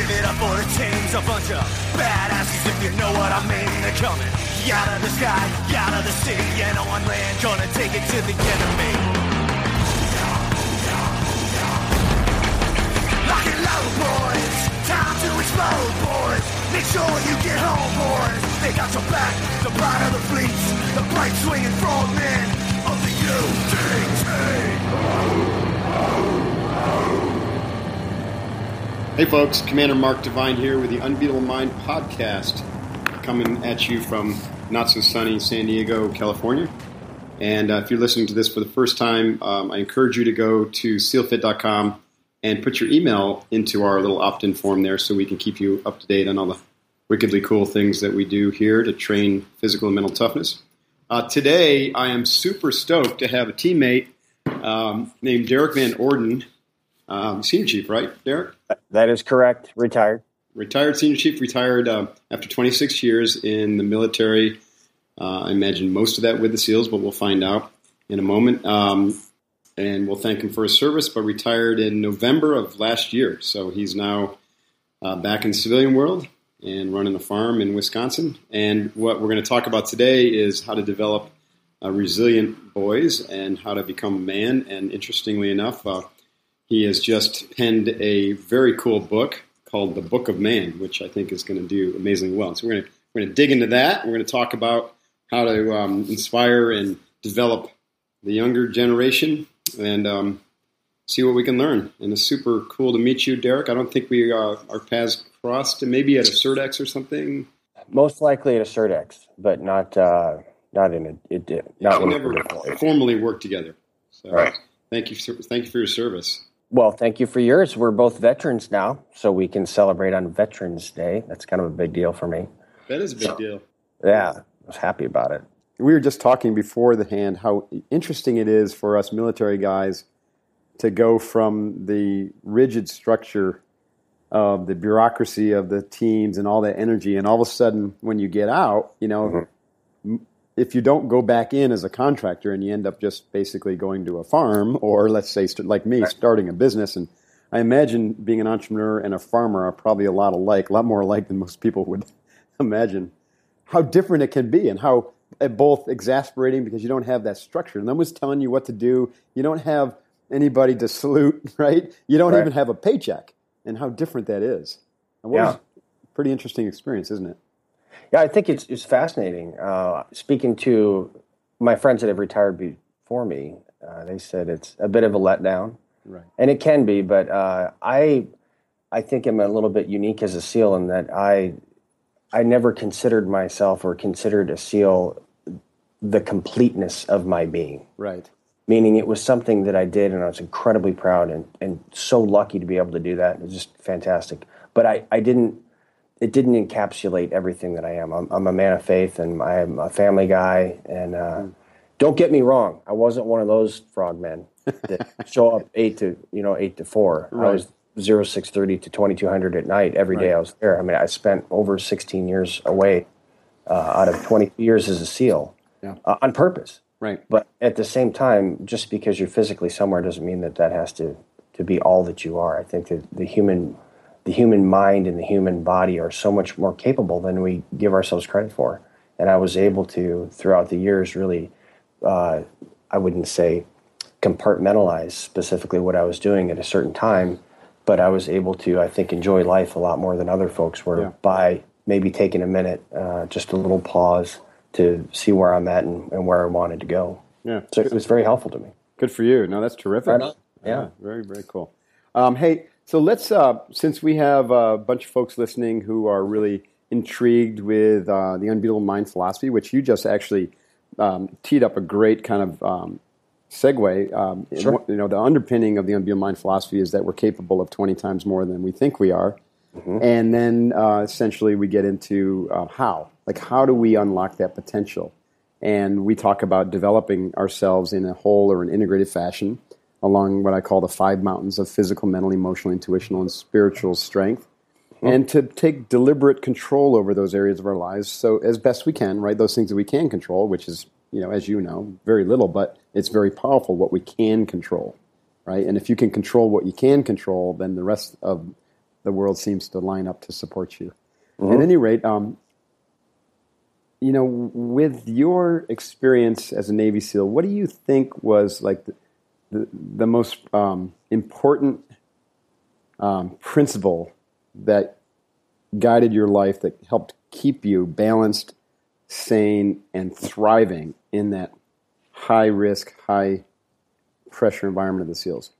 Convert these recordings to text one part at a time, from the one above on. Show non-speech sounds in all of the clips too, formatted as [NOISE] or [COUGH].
Give it up for the teams, a bunch of badasses if you know what I mean. They're coming out of the sky, out of the sea, and on land, gonna take it to the enemy. Lock it low, boys. Time to explode, boys. Make sure you get home, boys. They got your back, the pride of the fleets, the bright swinging frog men of the UDT. Hey folks, Commander Mark Divine here with the Unbeatable Mind podcast, coming at you from not so sunny San Diego, California. And uh, if you're listening to this for the first time, um, I encourage you to go to sealfit.com and put your email into our little opt in form there so we can keep you up to date on all the wickedly cool things that we do here to train physical and mental toughness. Uh, today, I am super stoked to have a teammate um, named Derrick Van Orden um, senior chief, right, Derrick? That is correct. Retired. Retired senior chief, retired uh, after 26 years in the military. Uh, I imagine most of that with the SEALs, but we'll find out in a moment. Um, and we'll thank him for his service, but retired in November of last year. So he's now uh, back in the civilian world and running a farm in Wisconsin. And what we're going to talk about today is how to develop uh, resilient boys and how to become a man. And interestingly enough, uh, he has just penned a very cool book called The Book of Man, which I think is going to do amazingly well. So we're going to we're going to dig into that. We're going to talk about how to um, inspire and develop the younger generation and um, see what we can learn. And it's super cool to meet you, Derrick. I don't think we uh, our paths crossed, maybe at a CERTX or something. Most likely at a CERTX, but not uh, not in a it did not yeah, we never formally worked together. So right. thank you, thank you for your service. Well, thank you for yours. We're both veterans now, so we can celebrate on Veterans Day. That's kind of a big deal for me. That is a big so, deal. Yeah, I was happy about it. We were just talking before the hand how interesting it is for us military guys to go from the rigid structure of the bureaucracy of the teams and all that energy, and all of a sudden, when you get out, you know, mm-hmm if you don't go back in as a contractor and you end up just basically going to a farm or let's say like me right. starting a business and i imagine being an entrepreneur and a farmer are probably a lot alike a lot more alike than most people would [LAUGHS] imagine how different it can be and how uh, both exasperating because you don't have that structure no one's telling you what to do you don't have anybody to salute [LAUGHS] right you don't right. even have a paycheck and how different that is and yeah. pretty interesting experience isn't it yeah, I think it's it's fascinating. Uh, speaking to my friends that have retired before me, uh, they said it's a bit of a letdown, right? And it can be, but uh, I I think I'm a little bit unique as a SEAL in that I I never considered myself or considered a SEAL the completeness of my being, right? Meaning it was something that I did, and I was incredibly proud and and so lucky to be able to do that. It was just fantastic. But I I didn't it didn't encapsulate everything that I am. I'm, I'm a man of faith, and I'm a family guy. And uh, mm. don't get me wrong, I wasn't one of those frogmen that [LAUGHS] show up eight to you know eight to four. Right. I was zero six thirty to twenty two hundred at night every right. day I was there. I mean, I spent over sixteen years away uh, out of twenty years as a SEAL yeah. uh, on purpose. Right. But at the same time, just because you're physically somewhere doesn't mean that that has to to be all that you are. I think that the human the human mind and the human body are so much more capable than we give ourselves credit for. And I was able to, throughout the years, really, uh, I wouldn't say compartmentalize specifically what I was doing at a certain time, but I was able to, I think, enjoy life a lot more than other folks were yeah. by maybe taking a minute, uh, just a little pause to see where I'm at and, and, where I wanted to go. Yeah. So it was very helpful to me. Good for you. No, that's terrific. Right yeah. yeah. Very, very cool. Um, hey, so let's, uh, since we have a bunch of folks listening who are really intrigued with uh, the unbeatable mind philosophy, which you just actually um, teed up a great kind of um, segue. Um, Sure. You know, the underpinning of the unbeatable mind philosophy is that we're capable of 20 times more than we think we are. And then uh, essentially we get into uh, how. Like, how do we unlock that potential? And we talk about developing ourselves in a whole or an integrated fashion along what I call the five mountains of physical, mental, emotional, intuitional, and spiritual strength. And to take deliberate control over those areas of our lives, so as best we can, right? Those things that we can control, which is, you know, as you know, very little, but it's very powerful what we can control, right? And if you can control what you can control, then the rest of the world seems to line up to support you. At any rate, um, you know, with your experience as a Navy SEAL, what do you think was like the, the, the most um, important um, principle that guided your life that helped keep you balanced, sane, and thriving in that high risk, high pressure environment of the SEALs?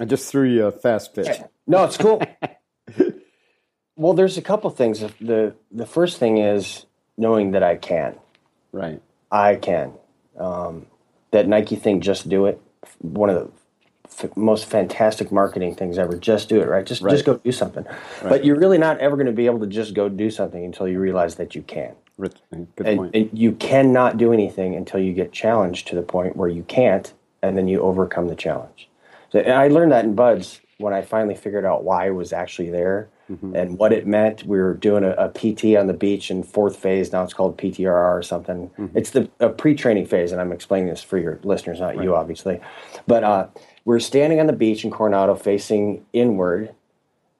I just threw you a fast pitch. No, it's cool. [LAUGHS] well, there's a couple things. The the first thing is knowing that I can. Right. I can. Um, that Nike thing, just do it. One of the f- most fantastic marketing things ever. Just do it, right? Just Right. just go do something. But you're really not ever going to be able to just go do something until you realize that you can. Good And, point. and you cannot do anything until you get challenged to the point where you can't, and then you overcome the challenge. So, and I learned that in BUD/S when I finally figured out why I was actually there and what it meant. We were doing a, a PT on the beach in fourth phase. Now it's called PTRR or something. It's the a pre-training phase, and I'm explaining this for your listeners, not you, obviously. But uh, we're standing on the beach in Coronado, facing inward,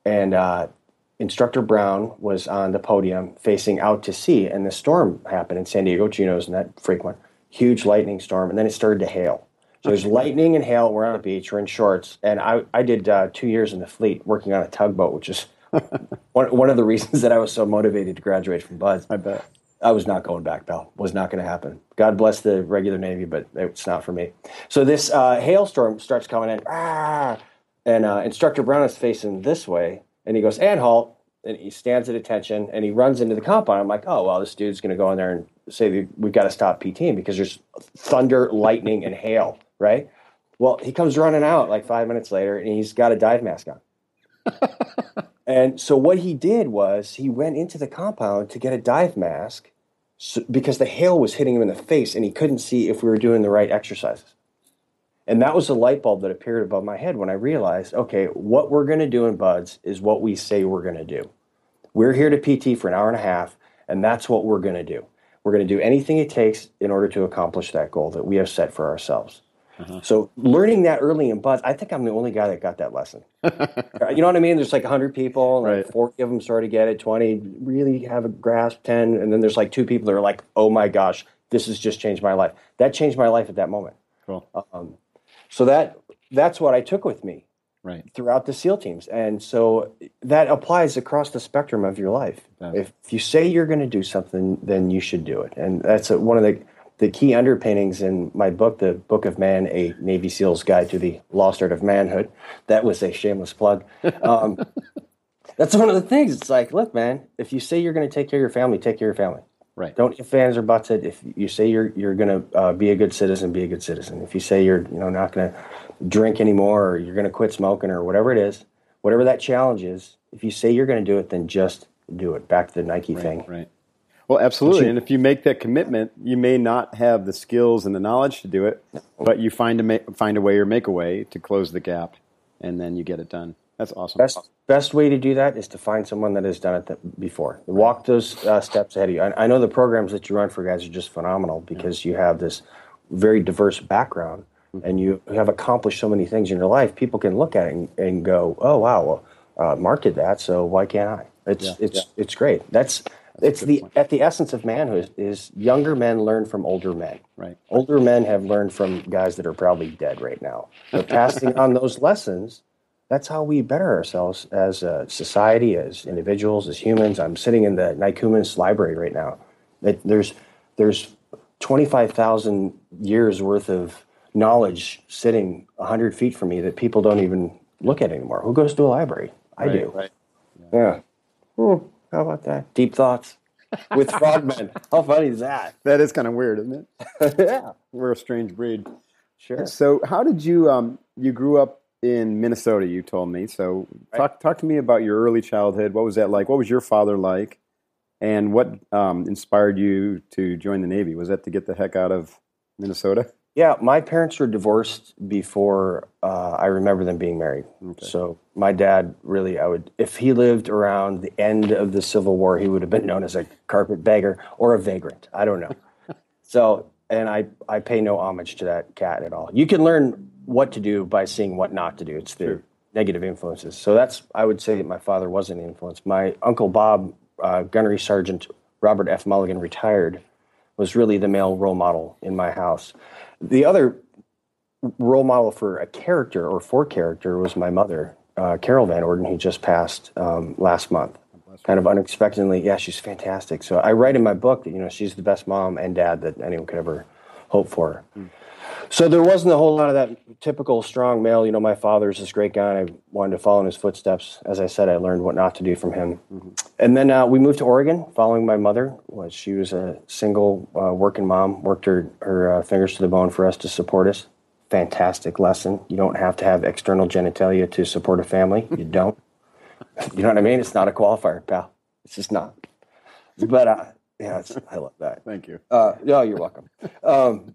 and uh, instructor Brown was on the podium facing out to sea, and the storm happened in San Diego. Gino's not frequent, huge lightning storm, and then it started to hail. So there's lightning and hail. We're on a beach. We're in shorts, and I I did uh, two years in the fleet working on a tugboat, which is [LAUGHS] one one of the reasons that I was so motivated to graduate from BUD/S. I bet. I was not going back, pal. Was not going to happen. God bless the regular Navy, but it's not for me. So this uh, hailstorm starts coming in, ah, and uh, Instructor Brown is facing this way, and he goes, "And halt!" And he stands at attention, and he runs into the compound. I'm like, "Oh well, this dude's going to go in there and say we've got to stop PTing because there's thunder, lightning, and hail." Right? Well, he comes running out like five minutes later, and he's got a dive mask on. [LAUGHS] And so what he did was he went into the compound to get a dive mask so, because the hail was hitting him in the face and he couldn't see if we were doing the right exercises. And that was the light bulb that appeared above my head when I realized, okay, what we're going to do in BUD/S is what we say we're going to do. We're here to PT for an hour and a half, and that's what we're going to do. We're going to do anything it takes in order to accomplish that goal that we have set for ourselves. Uh-huh. So learning that early in BUD/S, I think I'm the only guy that got that lesson. [LAUGHS] you know what I mean? There's like 100 people, and like Right. 40 of them sort to get it, 20 really have a grasp, 10, and then there's like two people that are like, oh my gosh, this has just changed my life. That changed my life at that moment. Cool. Um, so that that's what I took with me Right. throughout the SEAL teams. And so that applies across the spectrum of your life. If, if you say you're going to do something, then you should do it. And that's a, one of the, the key underpinnings in my book, The Book of Man, a Navy SEAL's Guide to the Lost Art of Manhood. That was a shameless plug. Um, [LAUGHS] that's one of the things. It's like, look, man, if you say you're going to take care of your family, take care of your family. Right. Don't if fans or butts it. If you say you're you're going to uh, be a good citizen, be a good citizen. If you say you're you know not going to drink anymore or you're going to quit smoking or whatever it is, whatever that challenge is, if you say you're going to do it, then just do it. Back to the Nike thing. Right. Well, absolutely. you- and if you make that commitment, you may not have the skills and the knowledge to do it, but you find a ma- find a way or make a way to close the gap, and then you get it done. That's awesome. Best best way to do that is to find someone that has done it th- before. Walk those uh, steps ahead of you. I, I know the programs that you run for guys are just phenomenal because you have this very diverse background and you have accomplished so many things in your life. People can look at it and, and go, "Oh wow, well, uh, Mark did that, so why can't I?" It's Yeah, it's yeah. it's great. That's it's the at the essence of manhood is younger men learn from older men. Right. Older men have learned from guys that are probably dead right now. But passing on those lessons, that's how we better ourselves as a society, as individuals, as humans. I'm sitting in the Nikumas library right now. It, there's there's 25,000 years worth of knowledge sitting 100 feet from me that people don't even look at anymore. Who goes to a library? I Right, do. Right. Yeah. Hmm. How about that? Deep thoughts with frogmen. [LAUGHS] How funny is that? That is kind of weird, isn't it? [LAUGHS] yeah, We're a strange breed. sure. So, how did you um you grew up in Minnesota? You told me. So, talk talk to me about your early childhood. What was that like? What was your father like? And what um, inspired you to join the Navy? Was that to get the heck out of Minnesota? Yeah, my parents were divorced before uh, I remember them being married. Okay. So my dad really, I would, if he lived around the end of the Civil War, he would have been known as a carpetbagger or a vagrant. I don't know. [LAUGHS] so, and I, I pay no homage to that cat at all. You can learn what to do by seeing what not to do. It's the Sure. negative influences. So that's, I would say that my father was an influence. My uncle Bob, uh, Gunnery Sergeant Robert F. Mulligan, retired, was really the male role model in my house. The other role model for a character or for character was my mother, uh, Carol Van Orden, who just passed um, last month. Kind of unexpectedly, yeah, she's fantastic. So I write in my book that you know she's the best mom and dad that anyone could ever hope for. So there wasn't a whole lot of that typical strong male. You know, my father's this great guy. and I wanted to follow in his footsteps. As I said, I learned what not to do from him. And then uh, we moved to Oregon, following my mother. Was she was a single uh, working mom, worked her her uh, fingers to the bone for us to support us. Fantastic lesson. You don't have to have external genitalia to support a family. You [LAUGHS] don't. you know what I mean? It's not a qualifier, pal. It's just not. But uh, yeah, it's, I love that. Thank you. Uh, no, you're welcome. Um,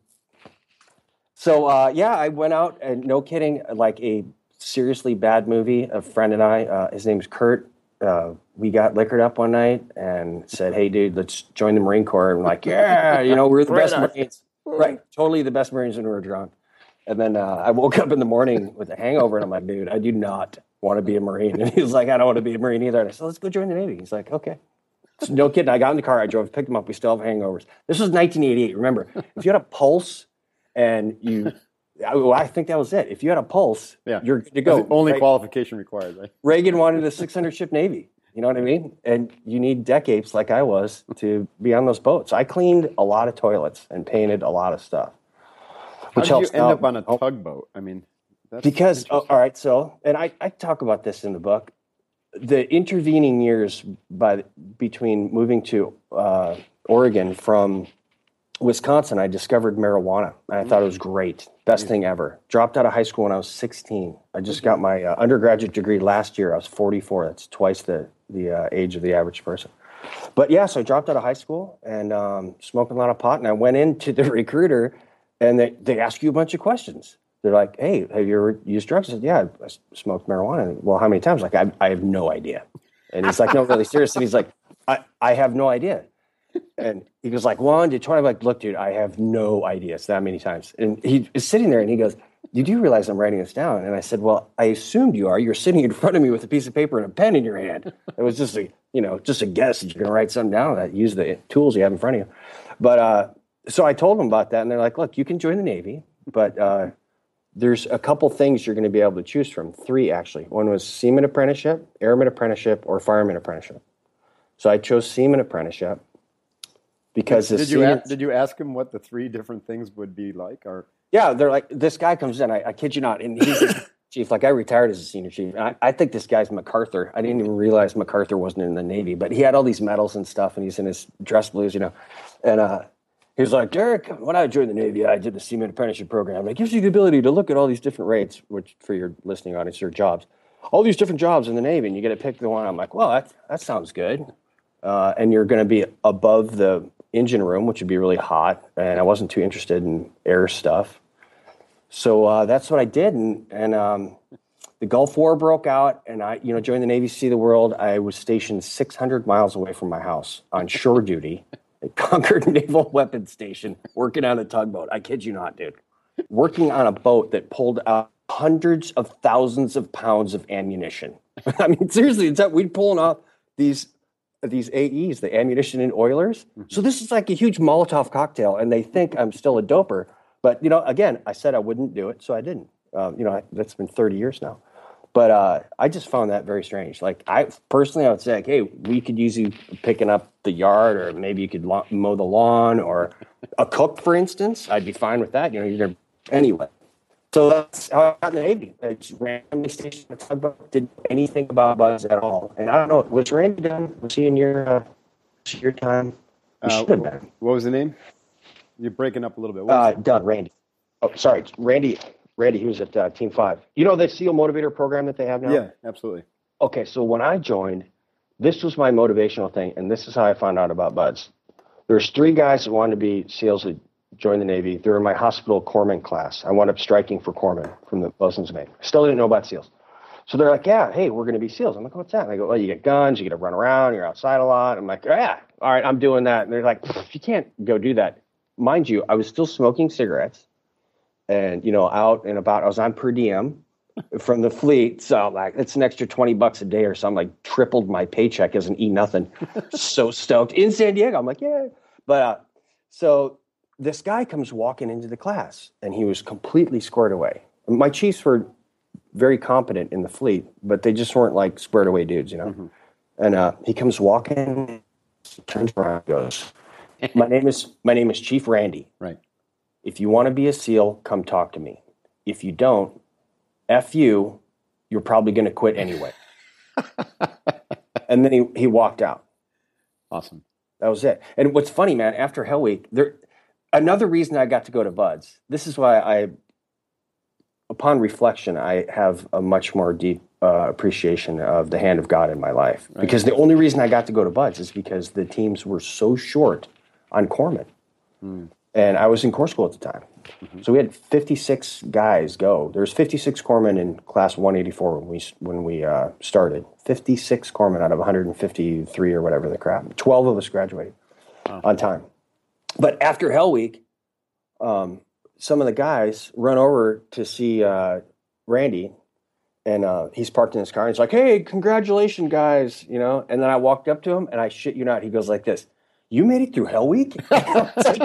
so uh, yeah, I went out and no kidding, like a seriously bad movie. A friend and I, uh, his name's Kurt. Uh, we got liquored up one night and said, "Hey, dude, let's join the Marine Corps." And I'm like, "Yeah, you know, we're the [LAUGHS] best Marines, right? Totally the best Marines when we were drunk." And then uh, I woke up in the morning with a hangover, and I'm like, "Dude, I do not want to be a Marine." And he's like, "I don't want to be a Marine either." And I said, "Let's go join the Navy." He's like, "Okay." So, no kidding. I got in the car. I drove, picked him up. We still have hangovers. This was 1988. Remember, if you had a pulse and you, [LAUGHS] I, well, I think that was it. If you had a pulse, Yeah. you're good to go. only Right? qualification required, right? Reagan wanted a 600 ship Navy. You know what I mean? And you need deck apes like I was, to be on those boats. I cleaned a lot of toilets and painted a lot of stuff. How Which did helps you end now. up on a Oh. tugboat? I mean, that's Because, oh, all right, so, and I, I talk about this in the book. The intervening years by between moving to uh, Oregon from Wisconsin, I discovered marijuana. And I thought it was great, best thing ever. Dropped out of high school when I was 16. I just got my uh, undergraduate degree last year. I was 44. That's twice the the uh, age of the average person. But yeah, so I dropped out of high school and um, smoking a lot of pot. And I went into the [LAUGHS] recruiter, and they they ask you a bunch of questions. They're like, "Hey, have you ever used drugs?" I said, "Yeah, I smoked marijuana." And, well, how many times? Like, I, I have no idea. And he's like, "No, really serious." And he's like, "I, I have no idea." And he goes like, "One to 20. I'm like, "Look, dude, I have no idea. It's that many times." And he is sitting there, and he goes, "You do realize I'm writing this down?" And I said, "Well, I assumed you are. You're sitting in front of me with a piece of paper and a pen in your hand. It was just a, you know, just a guess that you're going to write something down. That use the tools you have in front of you." But uh, so I told them about that, and they're like, "Look, you can join the Navy, but." Uh, there's a couple things you're going to be able to choose from. Three, actually. One was seaman apprenticeship, airman apprenticeship, or fireman apprenticeship. So I chose seaman apprenticeship because the did you senior- a- did you ask him what the three different things would be like? Or yeah, they're like, this guy comes in, I, I kid you not, and he's [LAUGHS] chief. Like, I retired as a senior chief. And I, I think this guy's MacArthur. I didn't even realize MacArthur wasn't in the Navy, but he had all these medals and stuff, and he's in his dress blues, you know. And uh, he was like, Derrick, when I joined the Navy, I did the Seaman Apprenticeship Program. It gives you the ability to look at all these different rates, which for your listening audience are jobs, all these different jobs in the Navy, and you get to pick the one. I'm like, well, that, that sounds good. Uh, and you're going to be above the engine room, which would be really hot. And I wasn't too interested in air stuff. So uh, that's what I did, and and um, the Gulf War broke out, and I, you know, joined the Navy, see the world. I was stationed 600 miles away from my house on shore duty at [LAUGHS] Concord Naval Weapons Station, working on a tugboat. I kid you not, dude. Working on a boat that pulled out hundreds of thousands of pounds of ammunition. [LAUGHS] I mean, seriously, it's that we'd pulling off these these AEs, the ammunition and oilers. So this is like a huge Molotov cocktail, and they think I'm still a doper. But you know, again, I said I wouldn't do it, so I didn't. Um, you know, I, that's been 30 years now. But uh, I just found that very strange. Like I personally, I would say, like, hey, we could use you picking up the yard, or maybe you could mow the lawn, or a cook, for instance. I'd be fine with that. You know, you're gonna anyway. So that's how I got in the Navy. I just randomly stationed at tugboat, did anything about BUD/S at all. And I don't know, was Randy done? Was he in your, uh, your time? He Uh, should have been. what was the name? You're breaking up a little bit. What Uh, Randy. Oh, sorry, Randy. Randy, he was at uh, Team Five. You know the SEAL Motivator program that they have now? yeah, absolutely. Okay, so when I joined, this was my motivational thing, and this is how I found out about BUD/S. There's three guys that wanted to be SEALs that joined the Navy. They were in my hospital corpsman class. I wound up striking for corpsman from the bosun's mate. Still didn't know about SEALs. So they're like, yeah, hey, we're going to be SEALs. I'm like, what's that? And I go, well, you get guns, you get to run around, you're outside a lot. I'm like, yeah, all right, I'm doing that. And they're like, you can't go do that. Mind you, I was still smoking cigarettes and, you know, out and about. I was on per diem from the fleet. So like it's an extra 20 bucks a day or something, like tripled my paycheck as an E nothing. [LAUGHS] so stoked in San Diego. I'm like, yeah. But uh, so this guy comes walking into the class and he was completely squared away. My chiefs were very competent in the fleet, but they just weren't like squared away dudes, you know? And uh, he comes walking, turns around, goes, my name is my name is Chief Randy. Right. If you want to be a SEAL, come talk to me. If you don't, F you, you're probably going to quit anyway. [LAUGHS] and then he, he walked out. Awesome. That was it. And what's funny, man, after Hell Week, there another reason I got to go to BUD/S. This is why I, upon reflection, I have a much more deep uh, appreciation of the hand of God in my life. Because the only reason I got to go to BUD/S is because the teams were so short on corpsmen, and I was in Corps School at the time. So we had 56 guys go. There's 56 corpsmen in class 184 when we when we uh, started. 56 corpsmen out of 153 or whatever the crap. 12 of us graduated on time. But after Hell Week, um, some of the guys run over to see uh, Randy, and uh, he's parked in his car. And he's like, "Hey, congratulations, guys!" You know. And then I walked up to him, and I shit you not, he goes like this: "You made it through Hell Week?" [LAUGHS] Like,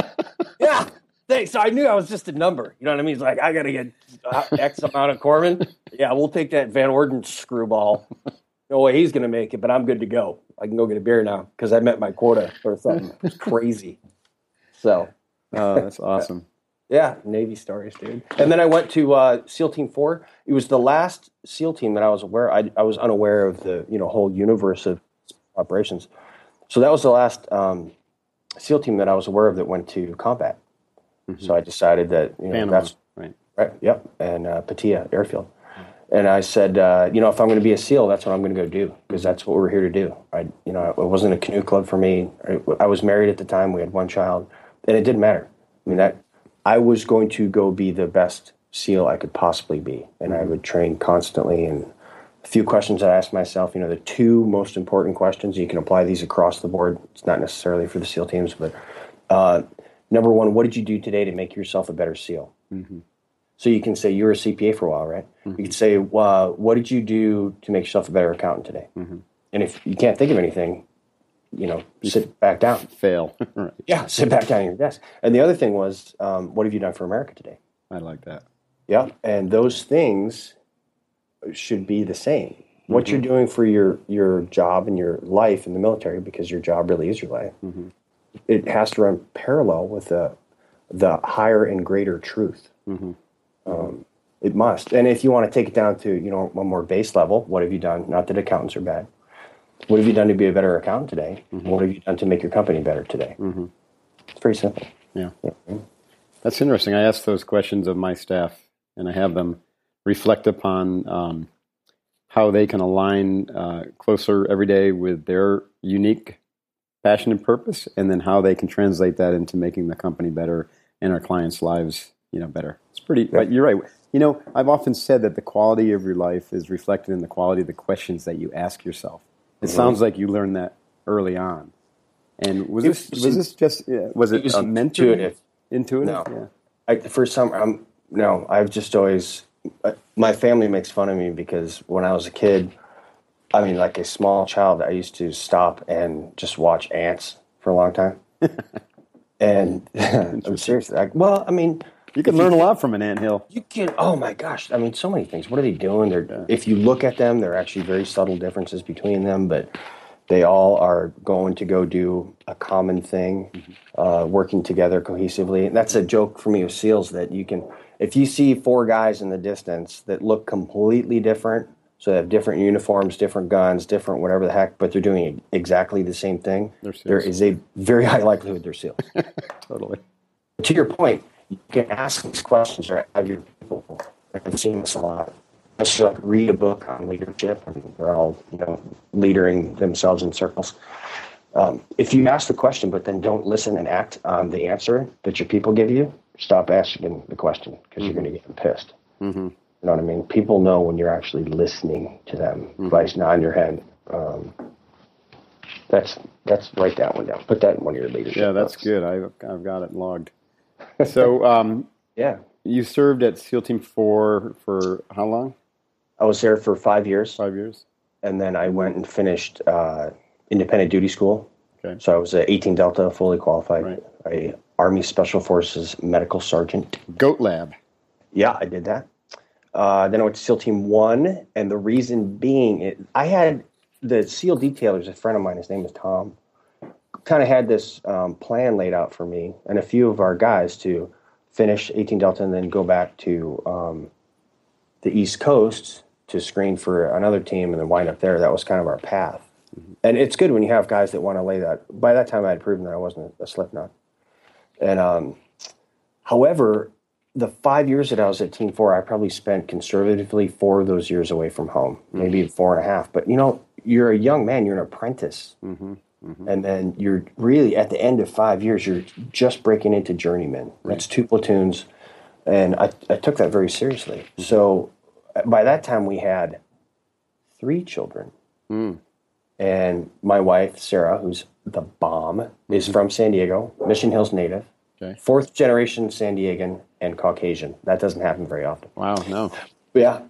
yeah. Thanks. So I knew I was just a number. You know what I mean? He's like, I got to get uh, X amount of corpsmen. [LAUGHS] Yeah, we'll take that Van Orden screwball. No way he's going to make it, but I'm good to go. I can go get a beer now because I met my quota or something. It's crazy. So, Oh, that's awesome. yeah, Navy stories, dude. And then I went to uh, SEAL Team Four. It was the last SEAL team that I was aware. I, I was unaware of the you know whole universe of operations. So that was the last um, SEAL team that I was aware of that went to combat. So I decided that you know Panama, that's right. right. Yep, and uh, Paitilla Airfield. And I said, uh, you know, if I'm going to be a SEAL, that's what I'm going to go do because that's what we're here to do. I, you know, it wasn't a canoe club for me. I, I was married at the time. We had one child, and it didn't matter. I mean, that I was going to go be the best SEAL I could possibly be, and I would train constantly. And a few questions I asked myself, you know, the two most important questions. You can apply these across the board. It's not necessarily for the SEAL teams, but uh, number one, what did you do today to make yourself a better SEAL? So you can say you were a CPA for a while, right? You could say, uh, what did you do to make yourself a better accountant today? And if you can't think of anything, you know, sit back down. Fail. [LAUGHS] right. Yeah, sit back down at your desk. And the other thing was, um, what have you done for America today? I like that. Yeah, and those things should be the same. What you're doing for your your job and your life in the military, because your job really is your life, it has to run parallel with the the higher and greater truth. Um, it must. And if you want to take it down to you know a more base level, what have you done? Not that accountants are bad. What have you done to be a better accountant today? What have you done to make your company better today? It's pretty simple. Yeah. That's interesting. I ask those questions of my staff, and I have them reflect upon um, how they can align uh, closer every day with their unique passion and purpose, and then how they can translate that into making the company better and our clients' lives, you know, better. It's pretty. But you're right. You know, I've often said that the quality of your life is reflected in the quality of the questions that you ask yourself. It sounds like you learned that early on. And was It this was- was this just yeah, was it, it was a mentor? intuitive. Intuitive. No. Yeah. I, for some, I'm no. I've just always. uh, My family makes fun of me because when I was a kid, I mean, like a small child, I used to stop and just watch ants for a long time. [LAUGHS] and [LAUGHS] I'm serious. Like, well, I mean, You can learn a lot from an anthill. you can. Oh my gosh! I mean, so many things. What are they doing? They're if you look at them, there are actually very subtle differences between them, but they all are going to go do a common thing, uh, working together cohesively. And that's a joke for me with SEALs that you can if you see four guys in the distance that look completely different, so they have different uniforms, different guns, different whatever the heck, but they're doing exactly the same thing, there is a very high likelihood they're SEALs. [LAUGHS] Totally. to your point, you can ask these questions or have your people. I've seen this a lot. I should like read a book on leadership, and they're all you know leadering themselves in circles. Um, if you ask the question but then don't listen and act on the answer that your people give you, stop asking the question because you're going to get them pissed. Mm-hmm. You know what I mean? People know when you're actually listening to them. Vice nod your head. Um, that's that's write that one down. Put that in one of your leadership. Yeah, that's notes. good. I've, I've got it logged. So um, Yeah, you served at SEAL Team 4 for how long? I was there for five years. Five years? and then I went and finished uh, independent duty school. Okay. So I was a 18 Delta, fully qualified, Right. a Army Special Forces medical sergeant. Goat Lab. Yeah, I did that. Uh, then I went to SEAL Team One, and the reason being, it, I had the SEAL detailers. A friend of mine, his name is Tom, kind of had this um, plan laid out for me and a few of our guys to finish 18 Delta and then go back to um, the East Coast to screen for another team and then wind up there. That was kind of our path. And it's good when you have guys that want to lay that. By that time, I had proven that I wasn't a slip knot. And um, however, the five years that I was at Team Four, I probably spent conservatively four of those years away from home, maybe four and a half. But you know, you're a young man, you're an apprentice, and then you're really at the end of five years, you're just breaking into journeyman. That's two platoons, and I, I took that very seriously. So uh, by that time, we had three children, and my wife Sarah, who's the bomb, is from San Diego, Mission Hills native Okay. fourth generation San Diegan and Caucasian. That doesn't happen very often. Wow, no. Yeah.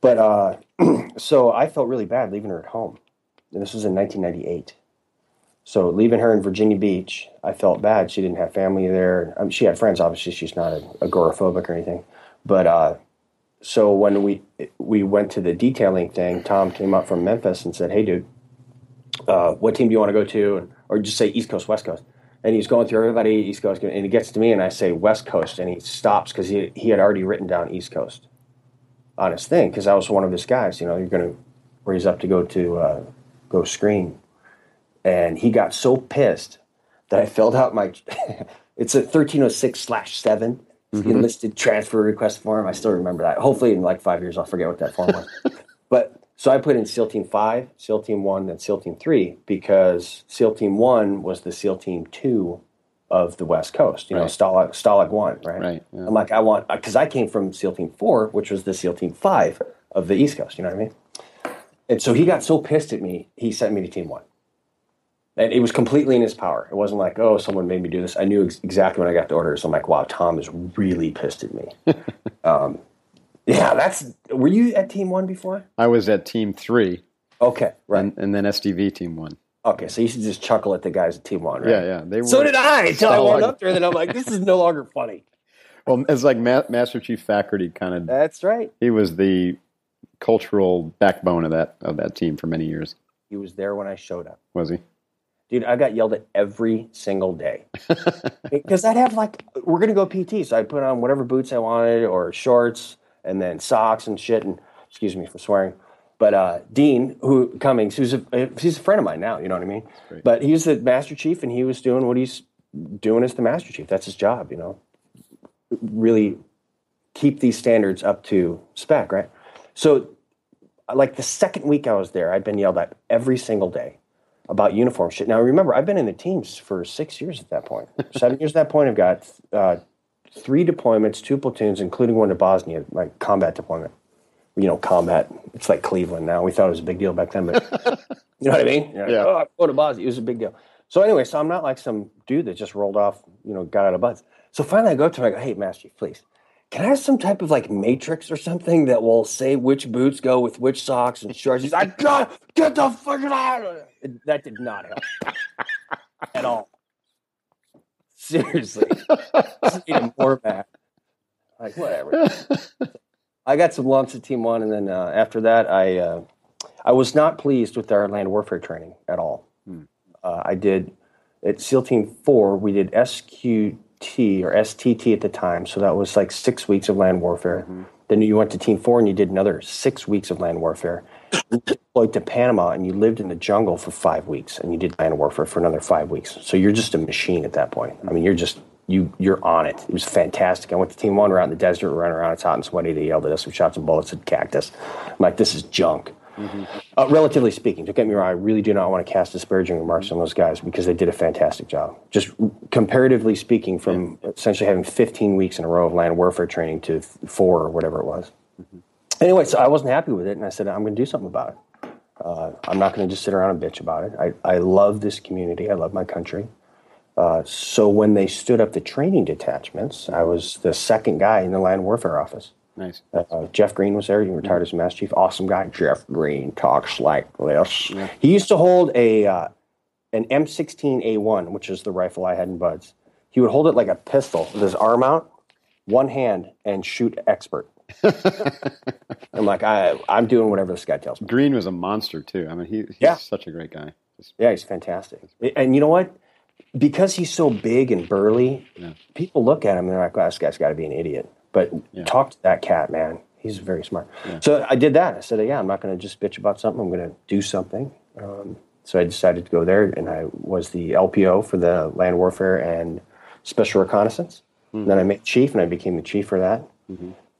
But uh, [CLEARS THROAT] so I felt really bad leaving her at home. And this was in 1998. So leaving her in Virginia Beach, I felt bad. She didn't have family there. She had friends, obviously. She's not agoraphobic or anything. But uh, so when we we went to the detailing thing, Tom came up from Memphis and said, "Hey, dude, uh, what team do you want to go to?" Or just say East Coast, West Coast. And he's going through everybody, East Coast, and he gets to me, and I say West Coast, and he stops because he he had already written down East Coast on his thing because I was one of his guys. You know, you're going to where he's up to go to uh, go screen, and he got so pissed that I filled out my. [LAUGHS] it's a 1306 slash seven enlisted mm-hmm. transfer request form. I still remember that. Hopefully, in like five years, I'll forget what that form was. [LAUGHS] but so I put in SEAL Team Five, SEAL Team One, then SEAL Team Three because SEAL Team One was the SEAL Team Two of the West Coast. You know, Right. Stalag, Stalag One, right? Right, yeah. I'm like, I want because I came from SEAL Team Four, which was the SEAL Team Five of the East Coast. You know what I mean? And so he got so pissed at me, he sent me to Team One. And it was completely in his power. It wasn't like, oh, someone made me do this. I knew ex- exactly when I got the order. So I'm like, wow, Tom is really pissed at me. [LAUGHS] um, yeah, that's. Were you at Team One before? I was at Team 3 Okay, right. and, and then SDV Team 1. Okay, so you should just chuckle at the guys at Team One, right? Yeah, yeah. They were, So did I until I went up there. Then I'm like, this is no longer funny. [LAUGHS] Well, it's like Ma- Master Chief Faculty kind of. That's right. He was the cultural backbone of that of that team for many years. He was there when I showed up. Was he? Dude, I got yelled at every single day. [LAUGHS] because I'd have like, we're going to go PT. So I'd put on whatever boots I wanted or shorts and then socks and shit. And excuse me for swearing. But uh, Dean, who Cummings, who's a, he's a friend of mine now, you know what I mean? But he was the Master Chief and he was doing what he's doing as the Master Chief. That's his job, you know? Really keep these standards up to spec, right? So, like the second week I was there, I'd been yelled at every single day about uniform shit. Now, remember, I've been in the teams for six years at that. [LAUGHS] Seven years at that point, I've got uh, three deployments, two platoons, including one to Bosnia, like combat deployment. You know, combat. It's like Cleveland now. We thought it was a big deal back then, but [LAUGHS] you know what I mean? Like, Yeah. Oh, I go to Bosnia. It was a big deal. So anyway, so I'm not like some dude that just rolled off, you know, got out of BUD/S. So finally, I go up to him. I go, "Hey, Master please." Can I have some type of like matrix or something that will say which boots go with which socks and shorts? He's like, God, get the fuck out of there. That did not help [LAUGHS] at all. Seriously. Him more mad. Like, whatever. I got some lumps at Team One, and then uh, after that, I uh, I was not pleased with our land warfare training at all. Uh, I did at SEAL Team Four. We did SQ or STT at the time. So that was like six weeks of land warfare. Mm-hmm. Then you went to Team Four and you did another six weeks of land warfare. You deployed to Panama and you lived in the jungle for five weeks and you did land warfare for another five weeks. So you're just a machine at that point. I mean, you're just you you're on it. It was fantastic. I went to Team One, we're out in the desert, we're running around, it's hot and sweaty. They yelled at us, we shot some bullets at cactus. I'm like, this is junk. Uh, relatively speaking, don't get me wrong, I really do not want to cast disparaging remarks on those guys because they did a fantastic job. Just comparatively speaking, from essentially having 15 weeks in a row of land warfare training to four or whatever it was. Anyway, so I wasn't happy with it, and I said, I'm going to do something about it. Uh, I'm not going to just sit around and bitch about it. I, I love this community, I love my country. Uh, so when they stood up the training detachments, I was the second guy in the land warfare office. Nice. Uh, Jeff Green was there. He retired as a Master Chief. Awesome guy. Jeff Green talks like this. He used to hold a uh, an M16A1, which is the rifle I had in BUD/S. He would hold it like a pistol with his arm out, one hand, and shoot expert. [LAUGHS] I'm like, I, I'm doing whatever this guy tells me. Green was a monster too. I mean, he, he's Yeah. such a great guy. Yeah, he's fantastic. And you know what? Because he's so big and burly, Yeah. people look at him and they're like, this guy's got to be an idiot. But Yeah. talk to that cat, man. He's very smart. So I did that. I said, yeah, I'm not going to just bitch about something. I'm going to do something. Um, so I decided to go there, and I was the LPO for the land warfare and special reconnaissance. And then I made chief, and I became the chief for that.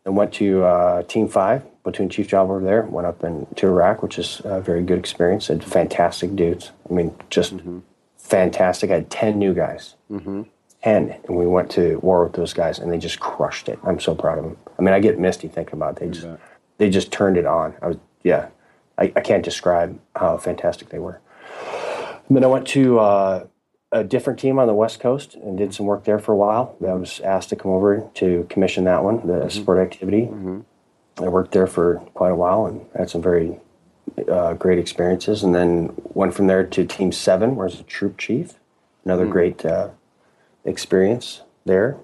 And went to uh, Team Five, platoon chief job over there. Went up in, to Iraq, which is a very good experience. Had fantastic dudes. I mean, just fantastic. I had ten new guys. Mm-hmm. And we went to war with those guys, and they just crushed it. I'm so proud of them. I mean, I get misty thinking about it. They just, they just turned it on. I was, yeah, I, I can't describe how fantastic they were. And then I went to uh, a different team on the West Coast and did some work there for a while. I was asked to come over to commission that one, the sport activity. I worked there for quite a while and had some very uh, great experiences. And then went from there to Team Seven, where I was a troop chief. Another great uh, experience there.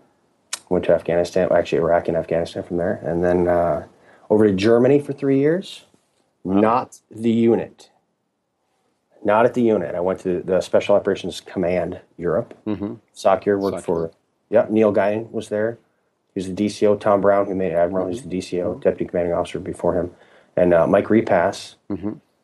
Went to Afghanistan, actually Iraq and Afghanistan from there, and then uh, over to Germany for three years. Not the unit. Not at the unit. I went to the Special Operations Command Europe. Mm-hmm. SOCEUR worked for. Yeah, Neil Guyan was there. He was the DCO. Tom Brown, who made Admiral, he's the DCO, Deputy Commanding Officer before him, and uh, Mike Repass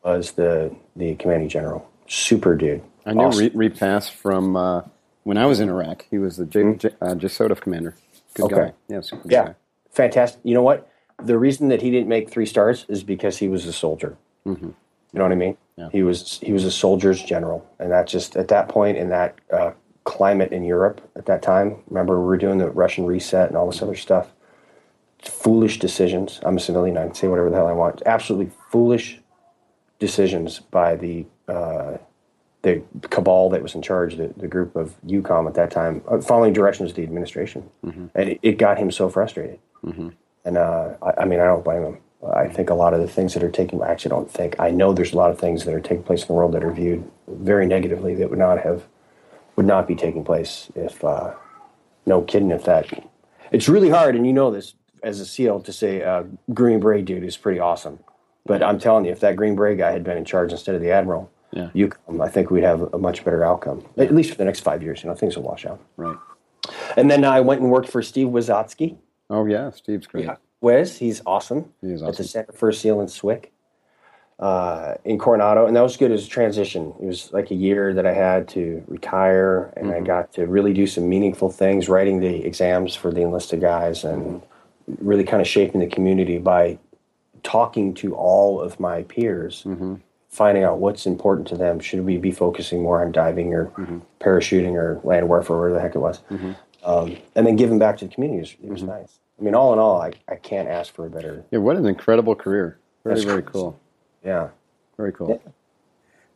was the the commanding general. Super dude. I knew Awesome. Re- Repass from uh, when I was in Iraq. He was the J- J- uh, commander. Good? Okay. guy. Yeah, good Yeah, guy. fantastic. You know what? The reason that he didn't make three stars is because he was a soldier. You know what I mean? Yeah. He was he was a soldier's general, and that just at that point in that uh, climate in Europe at that time. Remember, we were doing the Russian reset and all this other stuff. Foolish decisions. I'm a civilian. I can say whatever the hell I want. Absolutely foolish decisions by the uh, the cabal that was in charge, the, the group of EUCOM at that time, uh, following directions of the administration, and it, it got him so frustrated. And uh, I, I mean, I don't blame him. I think a lot of the things that are taking, I actually don't think, I know there's a lot of things that are taking place in the world that are viewed very negatively that would not have, would not be taking place if, uh, no kidding, if that, it's really hard, and you know this as a SEAL to say, uh, Green Beret dude is pretty awesome. But I'm telling you, if that Green Beret guy had been in charge instead of the Admiral, Yeah. EUCOM, I think we'd have a much better outcome, at least for the next five years. You know, things will wash out. Right. And then I went and worked for Steve Wizotsky. Oh yeah, Steve's great. Wes, he's awesome. He is At the awesome. Center for SEAL in SWCC uh, in Coronado. And that was good as a transition. It was like a year that I had to retire, and Mm-hmm. I got to really do some meaningful things, writing the exams for the enlisted guys, and Mm-hmm. really kind of shaping the community by talking to all of my peers. Mm-hmm. Finding out what's important to them. Should we be focusing more on diving or Mm-hmm. parachuting or land warfare, whatever the heck it was? Um, and then giving back to the community. It was, Mm-hmm. nice. I mean, all in all, I, I can't ask for a better. Yeah, what an incredible career. Very That's very crazy. cool. Yeah. Very cool.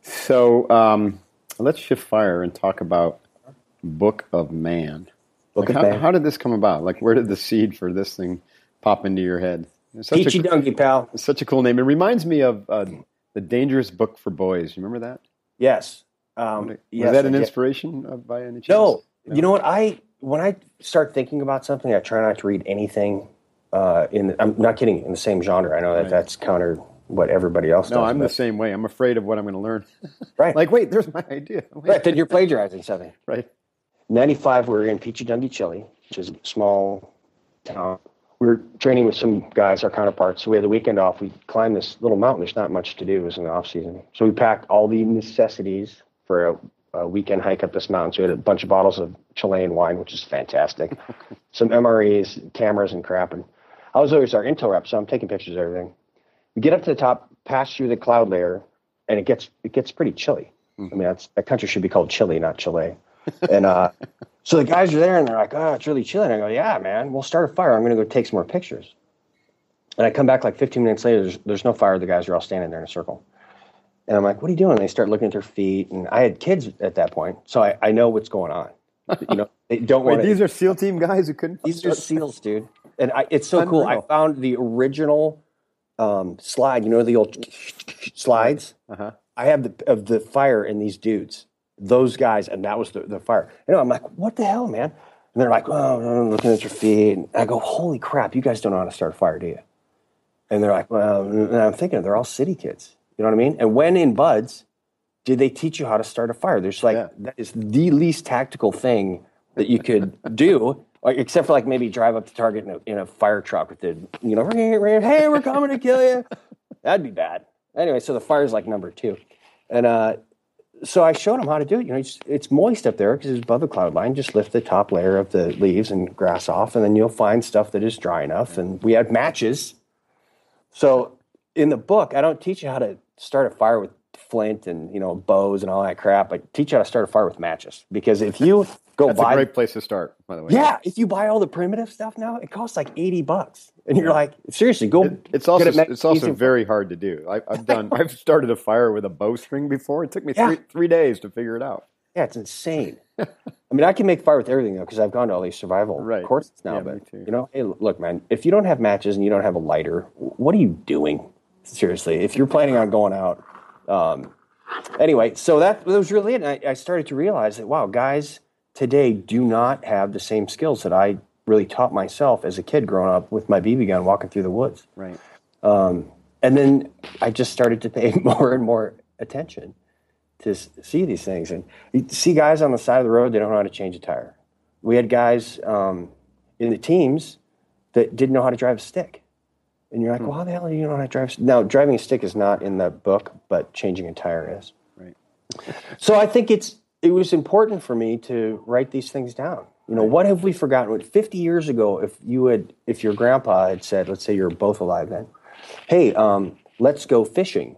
So um, let's shift fire and talk about Book of Man. Book Like, of how, Man. how did this come about? Like, where did the seed for this thing pop into your head? It's such, Peachy a, Dungy, pal. such a cool name. It reminds me of uh, the Dangerous Book for Boys. You remember that? Yes. Um, Was yes, that an inspiration uh, by any chance? No. You know what? I when I start thinking about something, I try not to read anything. Uh, in the, I'm not kidding. In the same genre, I know that Right. that's counter what everybody else does. No, does. I'm the same way. I'm afraid of what I'm going to learn. [LAUGHS] Right. like, wait, there's my idea. Wait. [LAUGHS] right. Then you're plagiarizing something. Right. 95, we were in Pichidangui, Chile, which is a small town. We were training with some guys, our counterparts. So we had the weekend off. We climbed this little mountain. There's not much to do. It was in the off season. So we packed all the necessities for a, a weekend hike up this mountain. So we had a bunch of bottles of Chilean wine, which is fantastic. [LAUGHS] some MREs, cameras, and crap. And I was always our intel rep, so I'm taking pictures of everything. We get up to the top, pass through the cloud layer, and it gets it gets pretty chilly. Mm-hmm. I mean, that's, that country should be called Chile, not Chile. And uh, so the guys are there, and they're like, "Oh, it's really chilly." And I go, "Yeah, man, we'll start a fire. I'm going to go take some more pictures." And I come back like 15 minutes later. There's, there's no fire. The guys are all standing there in a circle. And I'm like, "What are you doing?" And they start looking at their feet, and I had kids at that point, so I, I know what's going on. You know, they [LAUGHS] don't Wait, want these are SEAL team guys who couldn't. these are seals, dude. And I, it's so cool. I found the original um, slide. You know the old slides. Uh-huh. I have the of the fire in these dudes, those guys, and that was the, the fire. You know, I'm like, what the hell, man? And they're like, oh, I'm looking at your feet. And I go, holy crap, you guys don't know how to start a fire, do you? And they're like, well, and I'm thinking they're all city kids. You know what I mean? And when in BUD/S, did they teach you how to start a fire? There's like Yeah. that is the least tactical thing that you could do, like, except for like maybe drive up to Target in a, in a fire truck with the you know, hey, we're coming to kill you. [LAUGHS] That'd be bad. Anyway, so the fire's like number two, and uh, so I showed him how to do it. You know, it's, it's moist up there because it's above the cloud line. Just lift the top layer of the leaves and grass off, and then you'll find stuff that is dry enough. And we had matches. So in the book, I don't teach you how to start a fire with flint and you know bows and all that crap. I teach you how to start a fire with matches because if you go That's a great place to start, by the way. yeah, if you buy all the primitive stuff now, it costs like eighty bucks, and you're like, seriously, go. It- It's also get it it's also very hard to do. I, I've done [LAUGHS] I've started a fire with a bowstring before. It took me Yeah. three three days to figure it out. Yeah, it's insane. [LAUGHS] I mean, I can make fire with everything though because I've gone to all these survival Right. courses now. Yeah, but you know, hey, look, man, if you don't have matches and you don't have a lighter, what are you doing? Seriously, if you're planning on going out. Um, anyway, so that, that was really it. And I, I started to realize that wow, guys today do not have the same skills that I really taught myself as a kid growing up with my BB gun walking through the woods. Right. and then I just started to pay [LAUGHS] more and more attention to see these things and you see guys on the side of the road they don't know how to change a tire. We had guys um, in the teams that didn't know how to drive a stick, and you're like, "Well, how the hell do you know how to drive?" a s-" Now, driving a stick is not in the book, but changing a tire is. Right. So I think it's it was important for me to write these things down. You know, what have we forgotten? What 50 years ago, if you had, if your grandpa had said, let's say you're both alive then, hey, um, let's go fishing.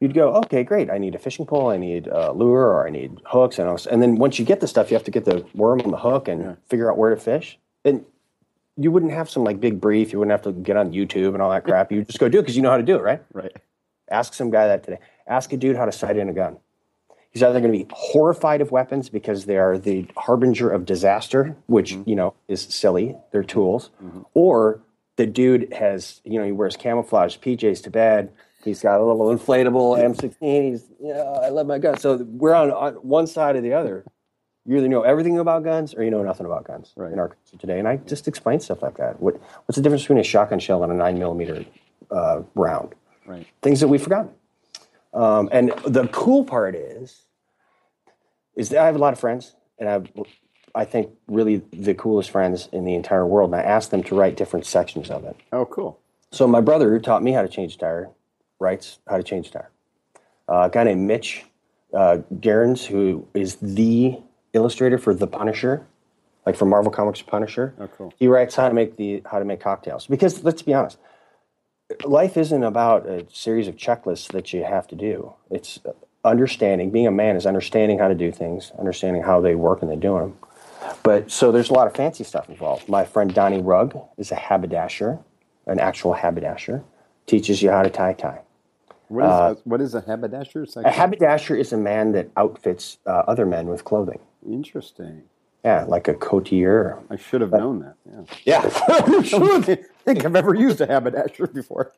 You'd go, okay, great. I need a fishing pole, I need a lure, or I need hooks, and and then once you get the stuff, you have to get the worm on the hook and figure out where to fish. And you wouldn't have some like big brief. You wouldn't have to get on YouTube and all that crap. You just go do it because you know how to do it, right? Right. Ask some guy that today. Ask a dude how to sight in a gun. He's either going to be horrified of weapons because they are the harbinger of disaster, which you know is silly. They're tools, or the dude has you know he wears camouflage PJs to bed. He's got a little inflatable M16. He's you know I love my gun. So we're on, on one side or the other. You either know everything about guns or you know nothing about guns Right. in our country today. And I just explain stuff like that. What what's the difference between a shotgun shell and a nine millimeter uh, round? Right. things that we've forgotten. Um, and the cool part is, is that I have a lot of friends, and I, have, I think really the coolest friends in the entire world. And I asked them to write different sections of it. Oh, cool. So my brother, who taught me how to change a tire, writes how to change a tire. Uh, a guy named Mitch uh, who is the illustrator for The Punisher, like for Marvel Comics Punisher. Oh, cool. He writes how to make the how to make cocktails because let's be honest, life isn't about a series of checklists that you have to do. It's understanding. Being a man is understanding how to do things, understanding how they work, and they're doing them. But so there's a lot of fancy stuff involved. My friend Donnie Rugg is a haberdasher, an actual haberdasher, teaches you how to tie a tie. What is a, what is a haberdasher? A haberdasher is a man that outfits uh, other men with clothing. Interesting. Yeah, like a cotier. I should have known that. Yeah. Yeah, [LAUGHS] I don't think I've ever used a haberdasher before.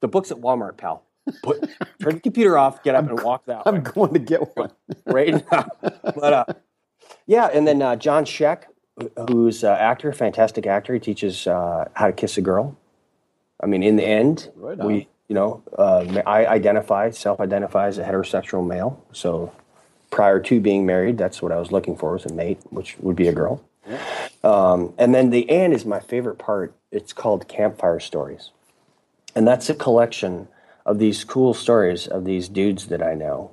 the book's at Walmart, pal. Put, turn the computer off, get up, and walk that way. I'm going to get one. [LAUGHS] right now. but uh, yeah, and then uh, John Sheck, who's an actor, fantastic actor. He teaches uh, how to kiss a girl. I mean, in the end, Right we, you know, uh, I identify, self-identify as a heterosexual male. So prior to being married. That's what I was looking for was a mate, which would be a girl. Um, and then the and is my favorite part. It's called Campfire Stories. And that's a collection of these cool stories of these dudes that I know.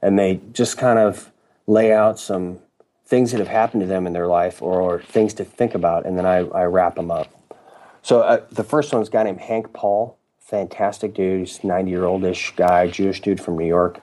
And they just kind of lay out some things that have happened to them in their life or, or things to think about, and then I, I wrap them up. So uh, the first one's a guy named Hank Paul, fantastic dude. 90 year old ish guy, Jewish dude from New York.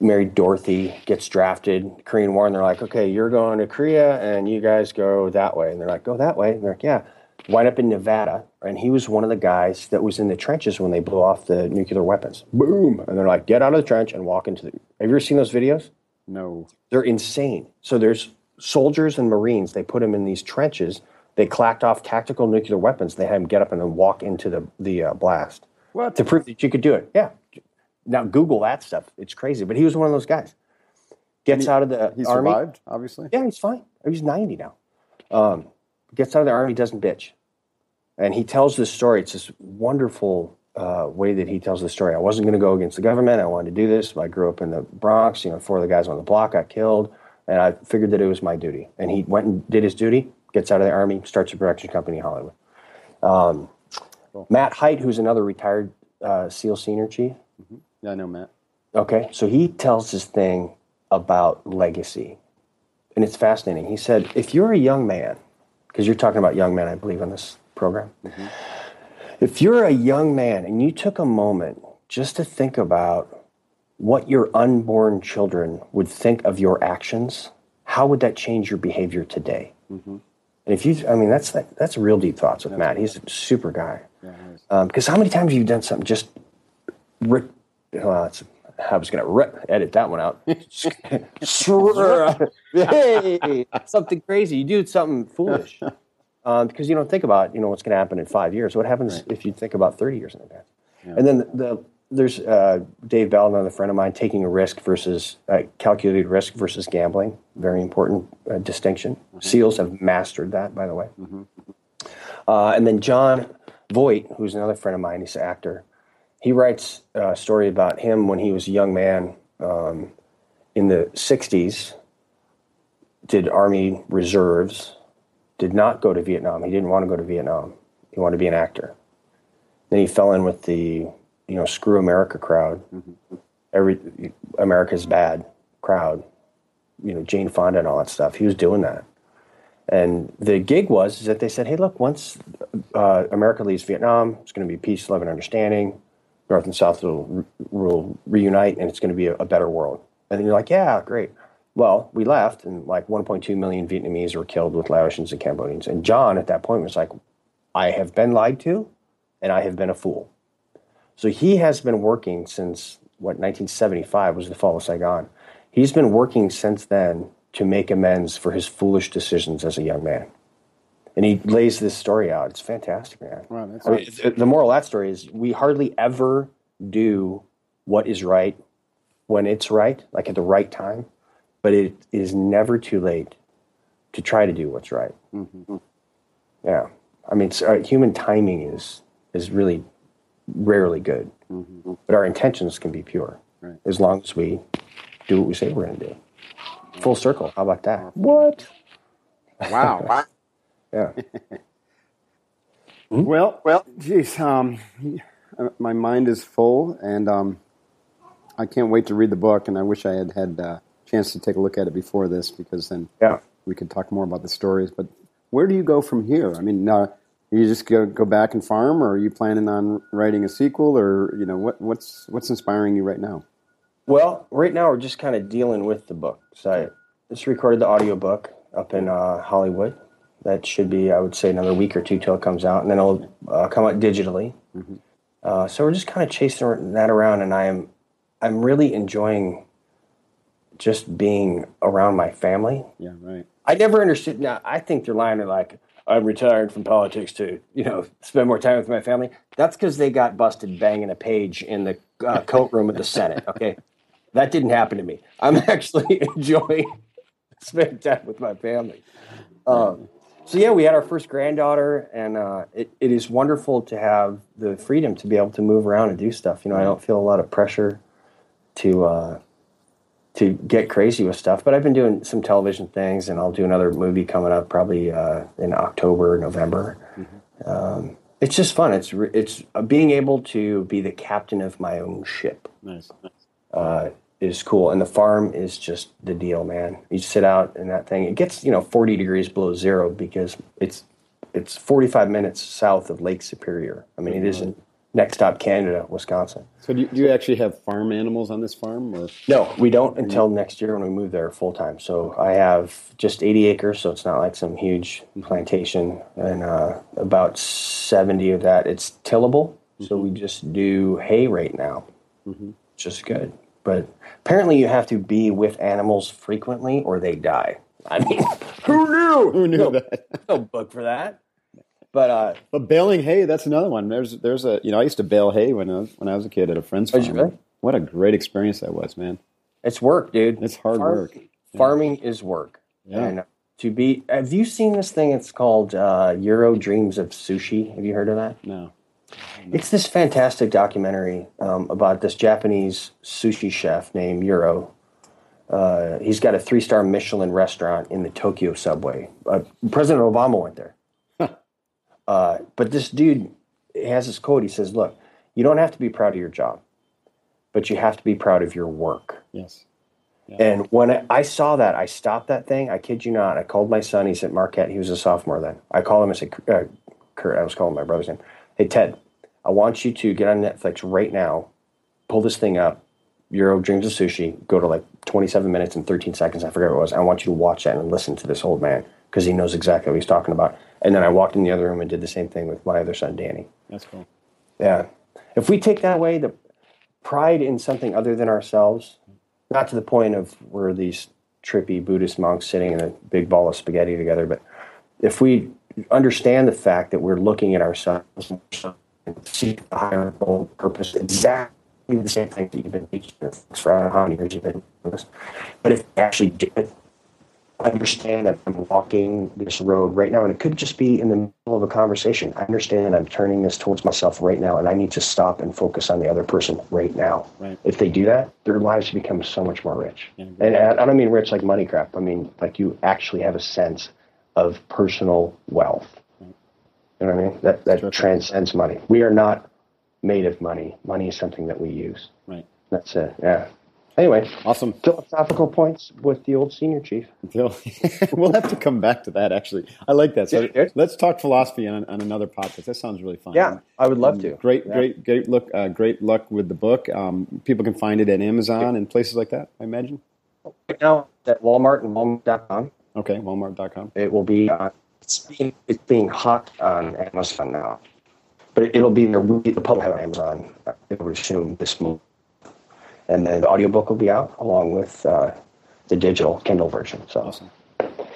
Married Dorothy, gets drafted, Korean War, and they're like, okay, you're going to Korea and you guys go that way. And they're like, go that way. And they're like, yeah. Wind up in Nevada, and he was one of the guys that was in the trenches when they blew off the nuclear weapons. Boom! And they're like, get out of the trench and walk into the. Have you ever seen those videos? No. They're insane. So there's soldiers and Marines. They put them in these trenches. They clacked off tactical nuclear weapons. They had them get up and then walk into the the uh, blast What? to prove that you could do it. Yeah. Now Google that stuff. It's crazy. But he was one of those guys. Gets he- out of the He army. survived, obviously. Yeah, he's fine. He's 90 now. Um, gets out of the army, doesn't bitch. And he tells this story. It's this wonderful uh, way that he tells the story. I wasn't going to go against the government. I wanted to do this. I grew up in the Bronx. You know, four of the guys on the block got killed. And I figured that it was my duty. And he went and did his duty, gets out of the army, starts a production company in Hollywood. Um, Matt Height, who's another retired uh, SEAL senior chief, Yeah, I know, Matt. Okay, so he tells this thing about legacy, and it's fascinating. He said, if you're a young man, because you're talking about young men, I believe, on this program, mm-hmm. if you're a young man and you took a moment just to think about what your unborn children would think of your actions, how would that change your behavior today? Mm-hmm. And if you, I mean, that's that's real deep thoughts with Matt. He's a super guy. Yeah, it is. Um, because how many times have you done something just rip? Well, it's, I was going to rip, edit that one out. [LAUGHS] hey, something crazy. You do something foolish um, because you don't think about you know what's going to happen in five years. What happens if you think about thirty years in advance? And then the, there's uh, Dave Bell, another friend of mine, taking a risk versus uh, calculated risk versus gambling. Very important uh, distinction. SEALs have mastered that, by the way. Uh, and then Jon Voight, who's another friend of mine, he's an actor. He writes a story about him when he was a young man um, in the 60s, did Army reserves, did not go to Vietnam. He didn't want to go to Vietnam. He wanted to be an actor. Then he fell in with the, you know, screw America crowd. Every America's bad crowd. You know, Jane Fonda and all that stuff. He was doing that. And the gig was is that they said, hey, look, once uh, America leaves Vietnam, it's going to be peace, love, and understanding. North and South will, will reunite, and it's going to be a, a better world. And then you're like, yeah, great. Well, we left, and like 1.2 million Vietnamese were killed with Laotians and Cambodians. And John, at that point, was like, I have been lied to, and I have been a fool. So he has been working since what 1975 was the fall of Saigon. He's been working since then to make amends for his foolish decisions as a young man. And he lays this story out. It's fantastic, man. Wow, that's I mean, th- the moral of that story is we hardly ever do what is right when it's right, like at the right time, but it is never too late to try to do what's right. Yeah, I mean, uh, human timing is is really rarely good, but our intentions can be pure Right. as long as we do what we say we're going to do. Full circle. How about that? What? Wow. [LAUGHS] wow. Yeah. Well, well, geez, um, uh, my mind is full, and um, I can't wait to read the book. And I wish I had had a chance to take a look at it before this, because then Yeah. we could talk more about the stories. But where do you go from here? I mean, uh, you just go go back and farm, or are you planning on writing a sequel, or you know, what what's what's inspiring you right now? Well, right now we're just kind of dealing with the book. So I just recorded the audiobook up in uh, Hollywood. That should be, I would say, another week or two till it comes out, and then it'll uh, come out digitally. Uh, so we're just kind of chasing that around, and I am, I'm really enjoying just being around my family. Yeah, right. I never understood. Now I think they're lying. They're like, I'm retired from politics to, you know, spend more time with my family. That's because they got busted banging a page in the uh, coat room at the Senate. [LAUGHS] Okay, that didn't happen to me. I'm [LAUGHS] actually enjoying spending time with my family. Um, so yeah, we had our first granddaughter, and uh, it, it is wonderful to have the freedom to be able to move around and do stuff. You know, I don't feel a lot of pressure to. Uh, to get crazy with stuff. But I've been doing some television things, and I'll do another movie coming up probably uh, in October, November. Um, it's just fun. It's it's uh, being able to be the captain of my own ship Nice. nice. Is cool, and the farm is just the deal, man. You sit out in that thing. It gets you know forty degrees below zero because it's it's forty five minutes south of Lake Superior. I mean, it isn't next stop Canada, Wisconsin. So do you, do you actually have farm animals on this farm, or No, we don't until next year when we move there full time. So I have just 80 acres, so it's not like some huge mm-hmm. plantation, and uh, about 70 of that it's tillable. So mm-hmm. we just do hay right now, mm-hmm. which is good. But apparently, you have to be with animals frequently or they die. I mean, [LAUGHS] who knew? [LAUGHS] who knew no, that? [LAUGHS] no book for that. But uh, But baling hay, that's another one. There's there's a you know I used to bale hay when I was when I was a kid at a friend's farm. really? What a great experience that was, man. it's work, dude. It's hard Farm- work. Farming is work. Yeah. And to be, have you seen this thing? It's called uh, Jiro Dreams of Sushi. Have you heard of that? No. It's this fantastic documentary um, about this Japanese sushi chef named Jiro. Uh, he's got a three star Michelin restaurant in the Tokyo subway. Uh, President Obama went there. uh, but this dude has this quote. He says, Look, you don't have to be proud of your job, but you have to be proud of your work. Yes. And when I- I saw that, I stopped that thing. I kid you not. I called my son. He's at Marquette. He was a sophomore then. I called him and said, uh, Kurt, I was calling my brother's name. Hey, Ted, I want you to get on Netflix right now, pull this thing up, Jiro Dreams of Sushi, go to like 27 minutes and 13 seconds. I forget what it was. I want you to watch that and listen to this old man because he knows exactly what he's talking about. And then I walked in the other room and did the same thing with my other son, Danny. That's cool. Yeah. If we take that away, the pride in something other than ourselves, not to the point of we're these trippy Buddhist monks sitting in a big ball of spaghetti together, but if we understand the fact that we're looking at ourselves and seek a higher goal, purpose, exactly the same thing that you've been teaching for I don't how many years you've been doing this. But if you actually do it, understand that I'm walking this road right now, and it could just be in the middle of a conversation. I understand I'm turning this towards myself right now, and I need to stop and focus on the other person right now. Right. If they do that, their lives become so much more rich. Yeah. And I I don't mean rich like money crap. I mean like you actually have a sense of personal wealth. You know what I mean? That that Sure. transcends money. We are not made of money. Money is something that we use. Right. That's it. Yeah. Anyway, Awesome. philosophical points with the old senior chief. [LAUGHS] We'll have to come back to that. Actually, I like that. So let's talk philosophy on, on another podcast. That sounds really fun. Yeah, I would love to. Great, Yeah. great, great look. Uh, great luck with the book. Um, people can find it at Amazon and places like that. I imagine. Right now at Walmart and Walmart.com. Okay, Walmart.com. It will be uh, it's being it's being hot on Amazon now, but it, will be there. The public have Amazon. uh, It will resume this month, and then the audiobook will be out along with uh, the digital Kindle version. So Awesome.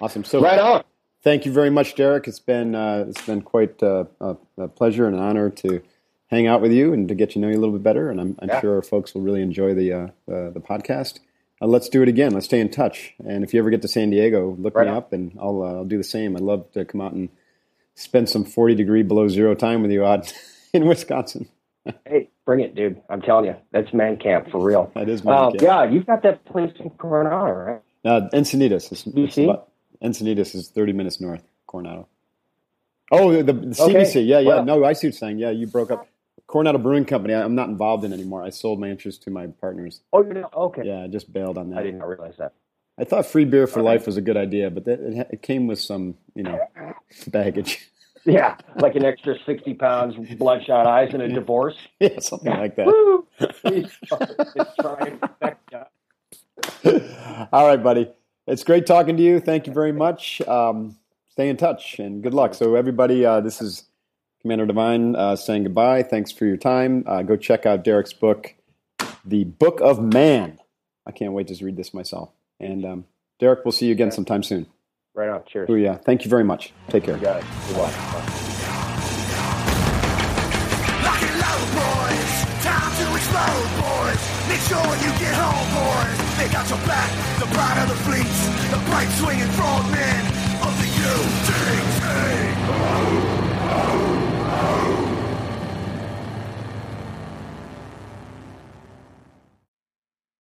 Awesome. So right on. Thank you very much, Derrick. It's been uh, it's been quite uh, a, a pleasure and an honor to hang out with you and to get to know you a little bit better. And I'm, I'm Yeah. sure our folks will really enjoy the uh, uh, the podcast. Uh, let's do it again. Let's stay in touch. And if you ever get to San Diego, look Right me on. up, and I'll uh, I'll do the same. I'd love to come out and spend some 40 degree below zero time with you out [LAUGHS] in Wisconsin. Hey, bring it, dude. I'm telling you, that's man camp for real. [LAUGHS] That is man Uh, camp. yeah, you've got that place in Coronado, right? Uh, Encinitas. It's, it's about, Encinitas is 30 minutes north, Coronado. Oh, the, the Okay. CBC. Yeah, yeah. Well- no, I see what you're saying. Yeah, you broke up. Coronado Brewing Company, I'm not involved in anymore. I sold my interest to my partners. Oh, you're not, okay. Yeah, I just bailed on that. I did not realize that. I thought free beer for Okay. life was a good idea, but that, it, it came with some, you know, [LAUGHS] baggage. Yeah, like an extra sixty pounds, bloodshot eyes, and a divorce. [LAUGHS] yeah, something like that. Woo! It's trying [LAUGHS] to- All right, buddy. It's great talking to you. Thank you very much. Um, stay in touch and good luck. So, everybody, uh, this is Commander Divine uh, saying goodbye. Thanks for your time. Uh, go check out Derrick's book, The Book of Man. I can't wait to read this myself. And um, Derrick, we'll see you again sometime soon. Right on. Cheers. Oh, yeah. Thank you very much. Take care. You got it. Make sure you get home, boys. They got your back. The pride of the fleets, the bright swinging of the